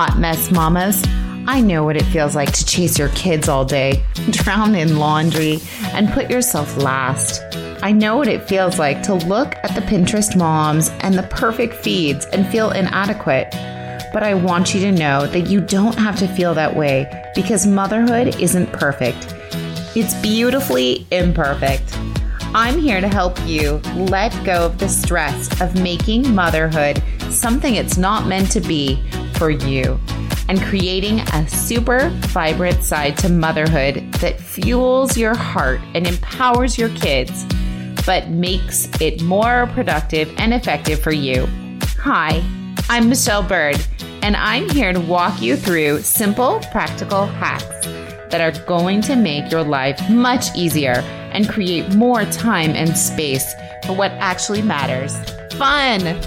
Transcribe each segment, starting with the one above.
hot mess mamas. I know what it feels like to chase your kids all day, drown in laundry, and put yourself last. I know what it feels like to look at the Pinterest moms and the perfect feeds and feel inadequate. But I want you to know that you don't have to feel that way because motherhood isn't perfect. It's beautifully imperfect. I'm here to help you let go of the stress of making motherhood something it's not meant to be for you and creating a super vibrant side to motherhood that fuels your heart and empowers your kids, but makes it more productive and effective for you. Hi, I'm Michelle Byrd, and I'm here to walk you through simple, practical hacks that are going to make your life much easier and create more time and space for what actually matters. Fun!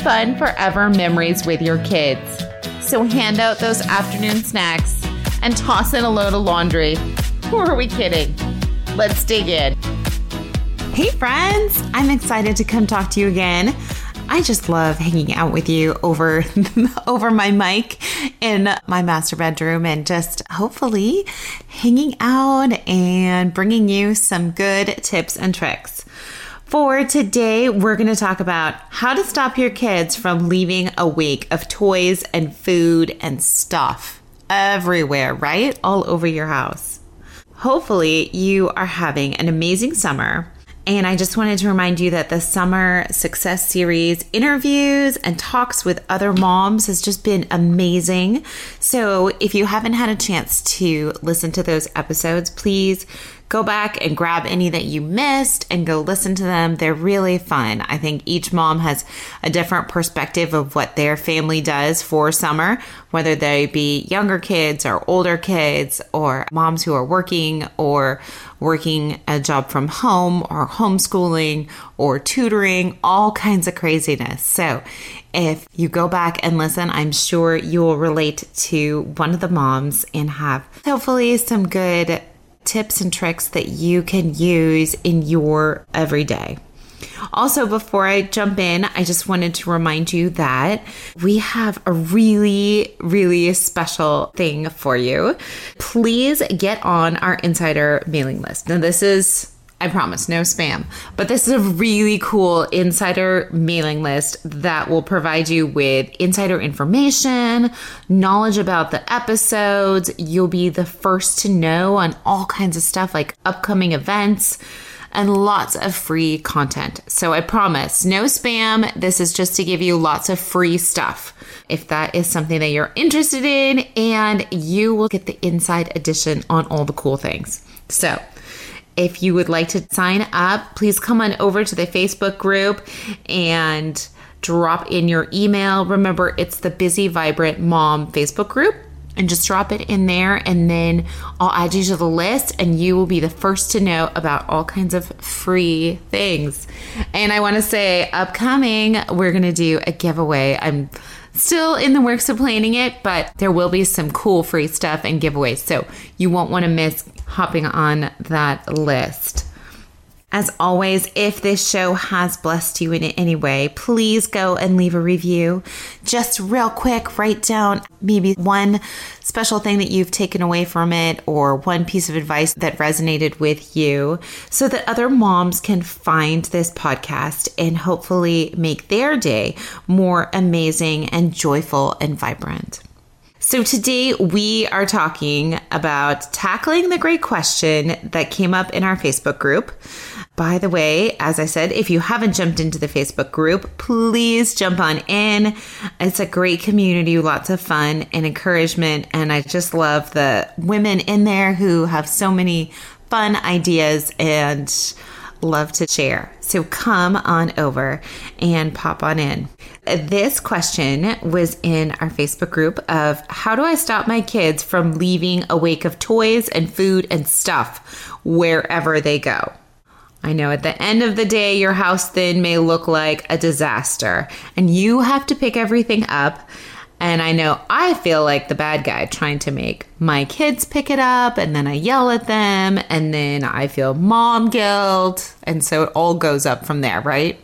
Fun forever memories with your kids. So hand out those afternoon snacks and toss in a load of laundry. Who are we kidding? Let's dig in. Hey, friends! I'm excited to come talk to you again. I just love hanging out with you over over my mic in my master bedroom and just hopefully hanging out and bringing you some good tips and tricks. For today, we're going to talk about how to stop your kids from leaving a wake of toys and food and stuff everywhere, right? All over your house. Hopefully, you are having an amazing summer and I just wanted to remind you that the Summer Success Series interviews and talks with other moms has just been amazing. So if you haven't had a chance to listen to those episodes, please go back and grab any that you missed and go listen to them. They're really fun. I think each mom has a different perspective of what their family does for summer, whether they be younger kids or older kids or moms who are working or working a job from home or homeschooling or tutoring, all kinds of craziness. So, if you go back and listen, I'm sure you will relate to one of the moms and have hopefully some good tips and tricks that you can use in your everyday. Also, before I jump in, I just wanted to remind you that we have a really, really special thing for you. Please get on our insider mailing list. Now, this is I promise, no spam. But this is a really cool insider mailing list that will provide you with insider information, knowledge about the episodes. You'll be the first to know on all kinds of stuff like upcoming events and lots of free content. So I promise, no spam. This is just to give you lots of free stuff. If that is something that you're interested in, and you will get the inside edition on all the cool things. So, if you would like to sign up, please come on over to the Facebook group and drop in your email. Remember, it's the Busy Vibrant Mom Facebook group. And just drop it in there, and then I'll add you to the list, and you will be the first to know about all kinds of free things. And I want to say, upcoming, we're going to do a giveaway. I'm still in the works of planning it, but there will be some cool free stuff and giveaways. So you won't want to miss hopping on that list. As always, if this show has blessed you in any way, please go and leave a review. Just real quick, write down maybe one special thing that you've taken away from it or one piece of advice that resonated with you so that other moms can find this podcast and hopefully make their day more amazing and joyful and vibrant. So, today we are talking about tackling the great question that came up in our Facebook group. By the way, as I said, if you haven't jumped into the Facebook group, please jump on in. It's a great community, lots of fun and encouragement. And I just love the women in there who have so many fun ideas and love to share. So come on over and pop on in. This question was in our Facebook group of how do I stop my kids from leaving a wake of toys and food and stuff wherever they go? I know at the end of the day, your house then may look like a disaster and you have to pick everything up and I know I feel like the bad guy trying to make my kids pick it up, and then I yell at them, and then I feel mom guilt. And so it all goes up from there, right?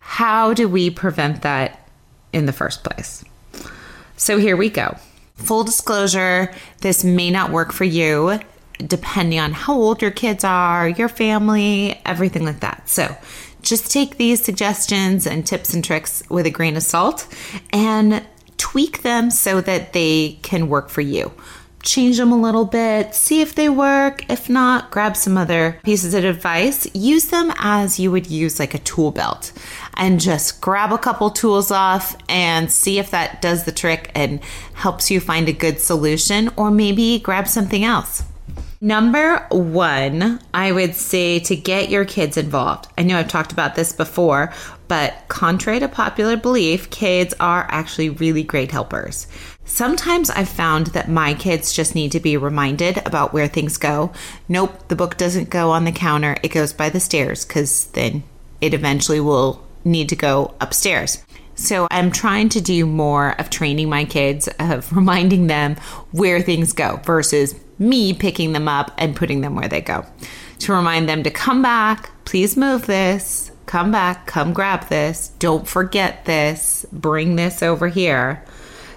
How do we prevent that in the first place? So here we go. Full disclosure, this may not work for you depending on how old your kids are, your family, everything like that. So just take these suggestions and tips and tricks with a grain of salt and tweak them so that they can work for you. Change them a little bit, see if they work. If not, grab some other pieces of advice. Use them as you would use like a tool belt and just grab a couple tools off and see if that does the trick and helps you find a good solution, or maybe grab something else. Number one, I would say to get your kids involved. I know I've talked about this before, but contrary to popular belief, kids are actually really great helpers. Sometimes I've found that my kids just need to be reminded about where things go. Nope, the book doesn't go on the counter, it goes by the stairs because then it eventually will need to go upstairs. So I'm trying to do more of training my kids, of reminding them where things go versus me picking them up and putting them where they go. To remind them to come back, please move this, come back, come grab this, don't forget this, bring this over here.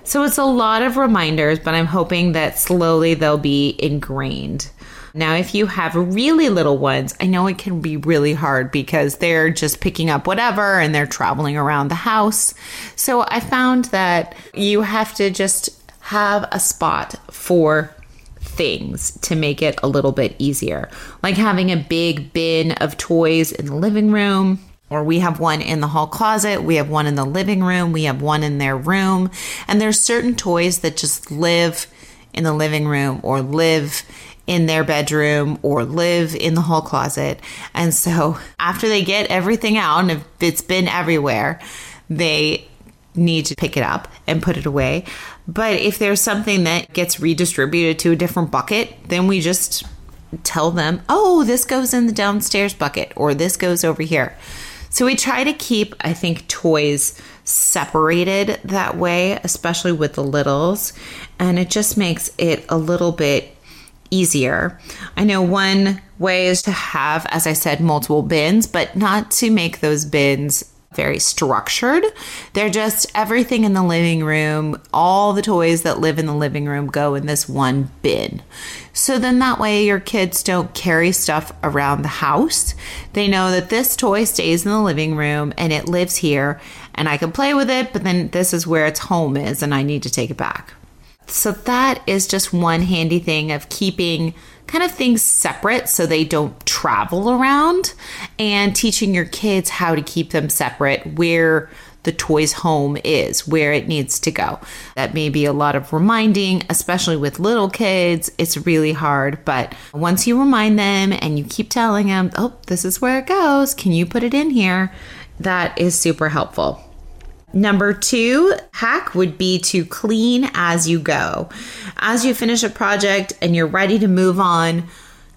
So it's a lot of reminders, but I'm hoping that slowly they'll be ingrained. Now, if you have really little ones, I know it can be really hard because they're just picking up whatever and they're traveling around the house. So I found that you have to just have a spot for things to make it a little bit easier, like having a big bin of toys in the living room. Or we have one in the hall closet, we have one in the living room, we have one in their room. And there's certain toys that just live in the living room or live in their bedroom or live in the hall closet. And so after they get everything out, and if it's been everywhere, they need to pick it up and put it away. But if there's something that gets redistributed to a different bucket, then we just tell them, oh, this goes in the downstairs bucket or this goes over here. So we try to keep, I think, toys separated that way, especially with the littles. And it just makes it a little bit easier. I know one way is to have, as I said, multiple bins, but not to make those bins very structured. They're just everything in the living room, all the toys that live in the living room go in this one bin. So then that way your kids don't carry stuff around the house. They know that this toy stays in the living room and it lives here and I can play with it, but then this is where its home is and I need to take it back. So that is just one handy thing of keeping kind of things separate so they don't travel around and teaching your kids how to keep them separate where the toy's home is, where it needs to go. That may be a lot of reminding, especially with little kids. It's really hard, but once you remind them and you keep telling them, oh, this is where it goes, can you put it in here? That is super helpful. Number two hack would be to clean as you go. As you finish a project and you're ready to move on,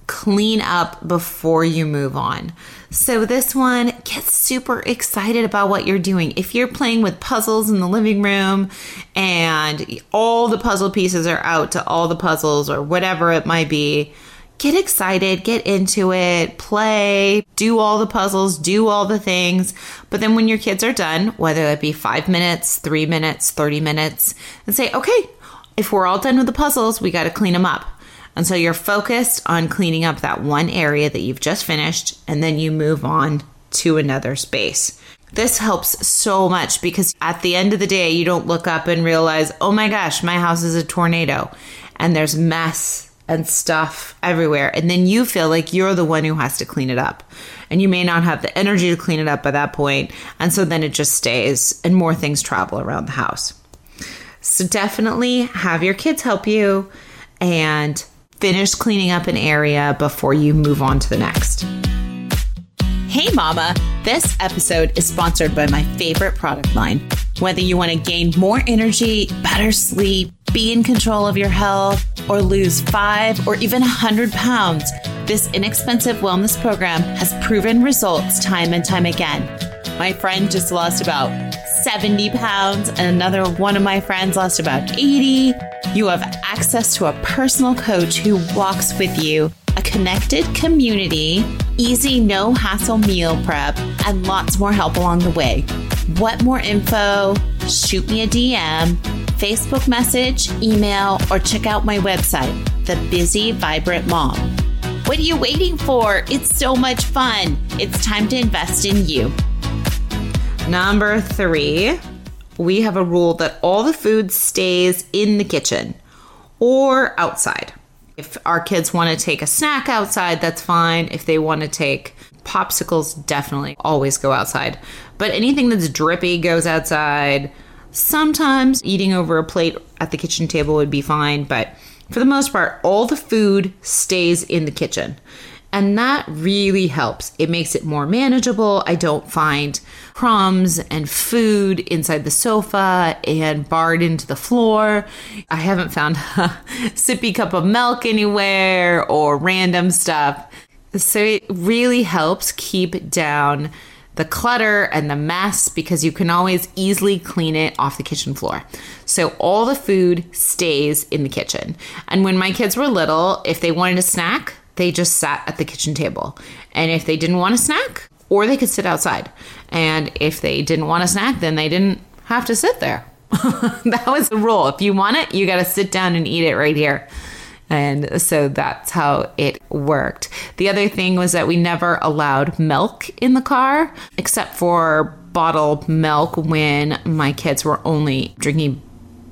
clean up before you move on. So, this one, get super excited about what you're doing. If you're playing with puzzles in the living room and all the puzzle pieces are out to all the puzzles or whatever it might be, get excited, get into it, play, do all the puzzles, do all the things. But then when your kids are done, whether it be five minutes, three minutes, 30 minutes, and say, okay, if we're all done with the puzzles, we got to clean them up. And so you're focused on cleaning up that one area that you've just finished, and then you move on to another space. This helps so much because at the end of the day, you don't look up and realize, oh my gosh, my house is a tornado and there's mess and stuff everywhere. And then you feel like you're the one who has to clean it up. And you may not have the energy to clean it up by that point. And so then it just stays and more things travel around the house. So definitely have your kids help you and finish cleaning up an area before you move on to the next. Hey, Mama! This episode is sponsored by my favorite product line. Whether you want to gain more energy, better sleep, be in control of your health, or lose five or even 100 pounds, this inexpensive wellness program has proven results time and time again. My friend just lost about 70 pounds, and another one of my friends lost about 80. You have access to a personal coach who walks with you a connected community, easy, no hassle meal prep, and lots more help along the way. What more info? Shoot me a DM Facebook message, email, or check out my website, The Busy Vibrant Mom. What are you waiting for? It's so much fun. It's time to invest in you. Number three, we have a rule that all the food stays in the kitchen or outside. If our kids want to take a snack outside, that's fine. If they want to take popsicles, definitely always go outside. But anything that's drippy goes outside. Sometimes eating over a plate at the kitchen table would be fine, but for the most part, all the food stays in the kitchen. And that really helps. It makes it more manageable. I don't find crumbs and food inside the sofa and barred into the floor. I haven't found a sippy cup of milk anywhere or random stuff. So it really helps keep down the clutter and the mess because you can always easily clean it off the kitchen floor. So all the food stays in the kitchen. And when my kids were little, if they wanted a snack, they just sat at the kitchen table. And if they didn't want a snack, or they could sit outside. And if they didn't want a snack, then they didn't have to sit there. that was the rule. If you want it, you got to sit down and eat it right here. And so that's how it worked. The other thing was that we never allowed milk in the car, except for bottled milk when my kids were only drinking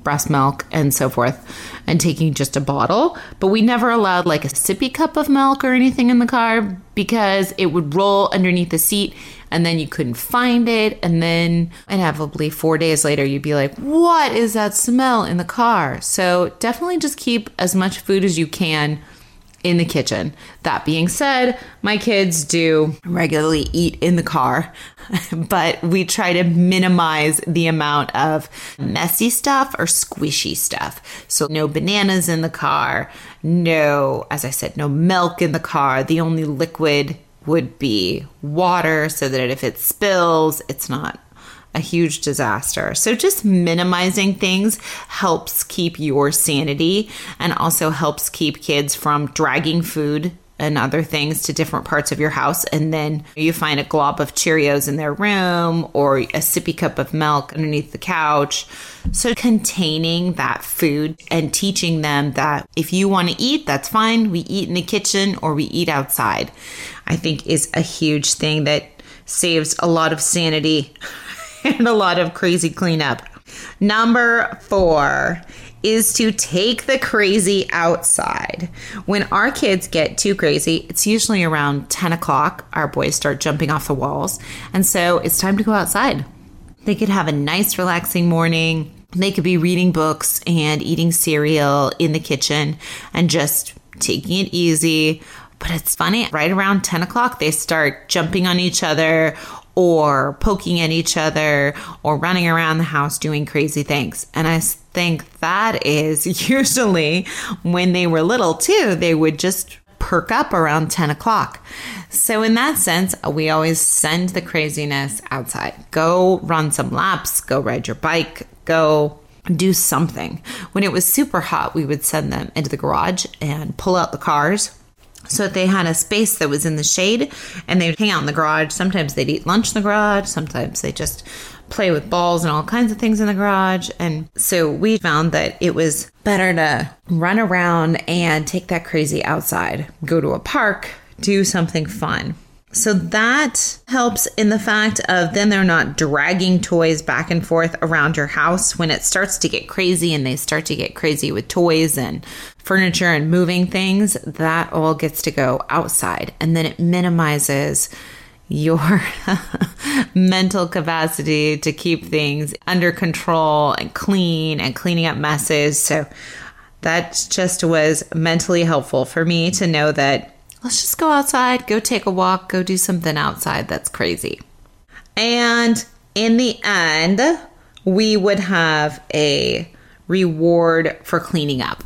breast milk and so forth and taking just a bottle. But we never allowed like a sippy cup of milk or anything in the car because it would roll underneath the seat and then you couldn't find it. And then inevitably, four days later, you'd be like, what is that smell in the car? So definitely just keep as much food as you can in the kitchen. That being said, my kids do regularly eat in the car, but we try to minimize the amount of messy stuff or squishy stuff. So, no bananas in the car, no, as I said, no milk in the car. The only liquid would be water so that if it spills, it's not a huge disaster. So just minimizing things helps keep your sanity and also helps keep kids from dragging food and other things to different parts of your house. And then you find a glob of Cheerios in their room or a sippy cup of milk underneath the couch. So containing that food and teaching them that if you want to eat, that's fine. We eat in the kitchen or we eat outside, I think is a huge thing that saves a lot of sanity and a lot of crazy cleanup. Number four is to take the crazy outside. When our kids get too crazy, it's usually around 10 o'clock. Our boys start jumping off the walls. And so it's time to go outside. They could have a nice, relaxing morning. They could be reading books and eating cereal in the kitchen and just taking it easy. But it's funny, right around 10 o'clock, they start jumping on each other or poking at each other or running around the house doing crazy things. And I think that is usually when they were little too, they would just perk up around 10 o'clock. So, in that sense, we always send the craziness outside. Go run some laps, go ride your bike, go do something. When it was super hot, we would send them into the garage and pull out the cars so they had a space that was in the shade and they'd hang out in the garage. Sometimes they'd eat lunch in the garage. Sometimes they just play with balls and all kinds of things in the garage. And so we found that it was better to run around and take that crazy outside, go to a park, do something fun. So that helps in the fact of then they're not dragging toys back and forth around your house when it starts to get crazy and they start to get crazy with toys and furniture and moving things. That all gets to go outside and then it minimizes your mental capacity to keep things under control and clean and cleaning up messes. So that just was mentally helpful for me to know that let's just go outside, go take a walk, go do something outside that's crazy. And in the end, we would have a reward for cleaning up.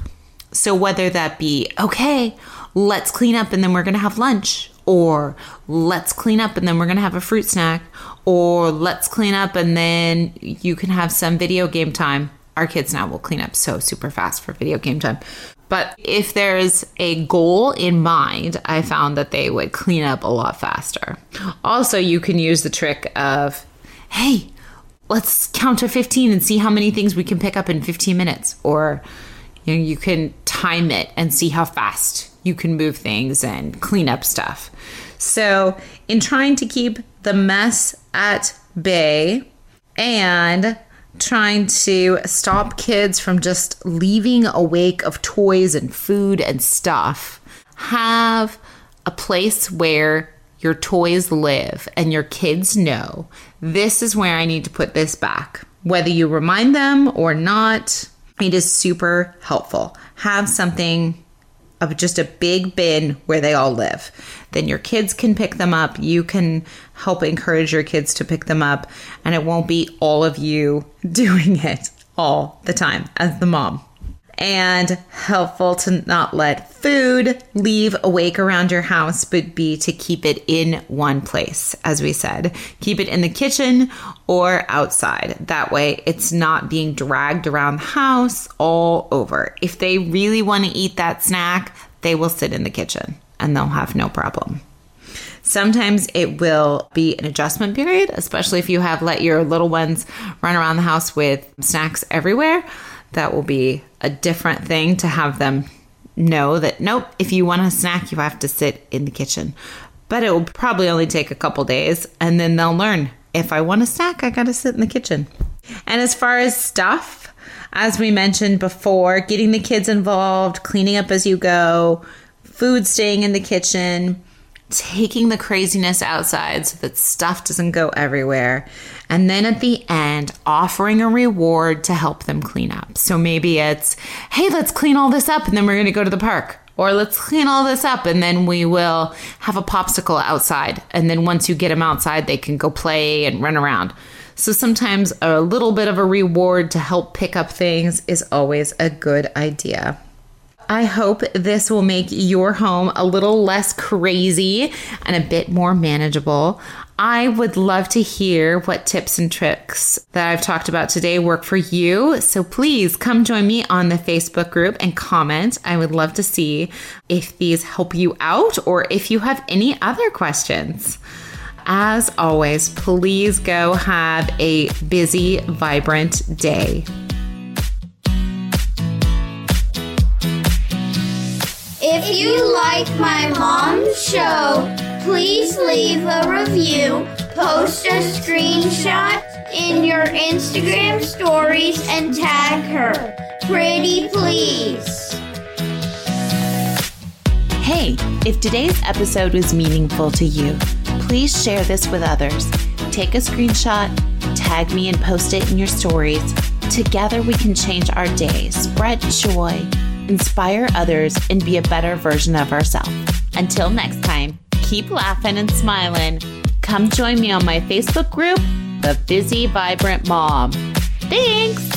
So, whether that be, okay, let's clean up and then we're going to have lunch, or let's clean up and then we're going to have a fruit snack, or let's clean up and then you can have some video game time. Our kids now will clean up so super fast for video game time. But if there's a goal in mind, I found that they would clean up a lot faster. Also, you can use the trick of, hey, let's count to 15 and see how many things we can pick up in 15 minutes. Or, you know, you can time it and see how fast you can move things and clean up stuff. So, in trying to keep the mess at bay and trying to stop kids from just leaving a wake of toys and food and stuff, have a place where your toys live and your kids know this is where I need to put this back. Whether you remind them or not, it is super helpful. Have something of just a big bin where they all live. Then your kids can pick them up. You can help encourage your kids to pick them up, and it won't be all of you doing it all the time as the mom and helpful to not let food leave awake around your house, but be to keep it in one place, as we said. Keep it in the kitchen or outside. That way, it's not being dragged around the house all over. If they really want to eat that snack, they will sit in the kitchen and they'll have no problem. Sometimes it will be an adjustment period, especially if you have let your little ones run around the house with snacks everywhere that will be a different thing to have them know that nope, if you want a snack, you have to sit in the kitchen. But it will probably only take a couple days and then they'll learn if I want a snack, I got to sit in the kitchen. And as far as stuff, as we mentioned before, getting the kids involved, cleaning up as you go, food staying in the kitchen, taking the craziness outside so that stuff doesn't go everywhere. And then at the end, offering a reward to help them clean up. So maybe it's, hey, let's clean all this up and then we're going to go to the park. Or let's clean all this up and then we will have a popsicle outside. And then once you get them outside, they can go play and run around. So sometimes a little bit of a reward to help pick up things is always a good idea. I hope this will make your home a little less crazy and a bit more manageable. I would love to hear what tips and tricks that I've talked about today work for you. So please come join me on the Facebook group and comment. I would love to see if these help you out or if you have any other questions. As always, please go have a busy, vibrant day. If you like my mom's show, please leave a review, post a screenshot in your Instagram stories, and tag her. Pretty please. Hey, if today's episode was meaningful to you, please share this with others. Take a screenshot, tag me, and post it in your stories. Together, we can change our day, spread joy, inspire others, and be a better version of ourselves. Until next time, keep laughing and smiling. Come join me on my Facebook group, The Busy Vibrant Mom. Thanks.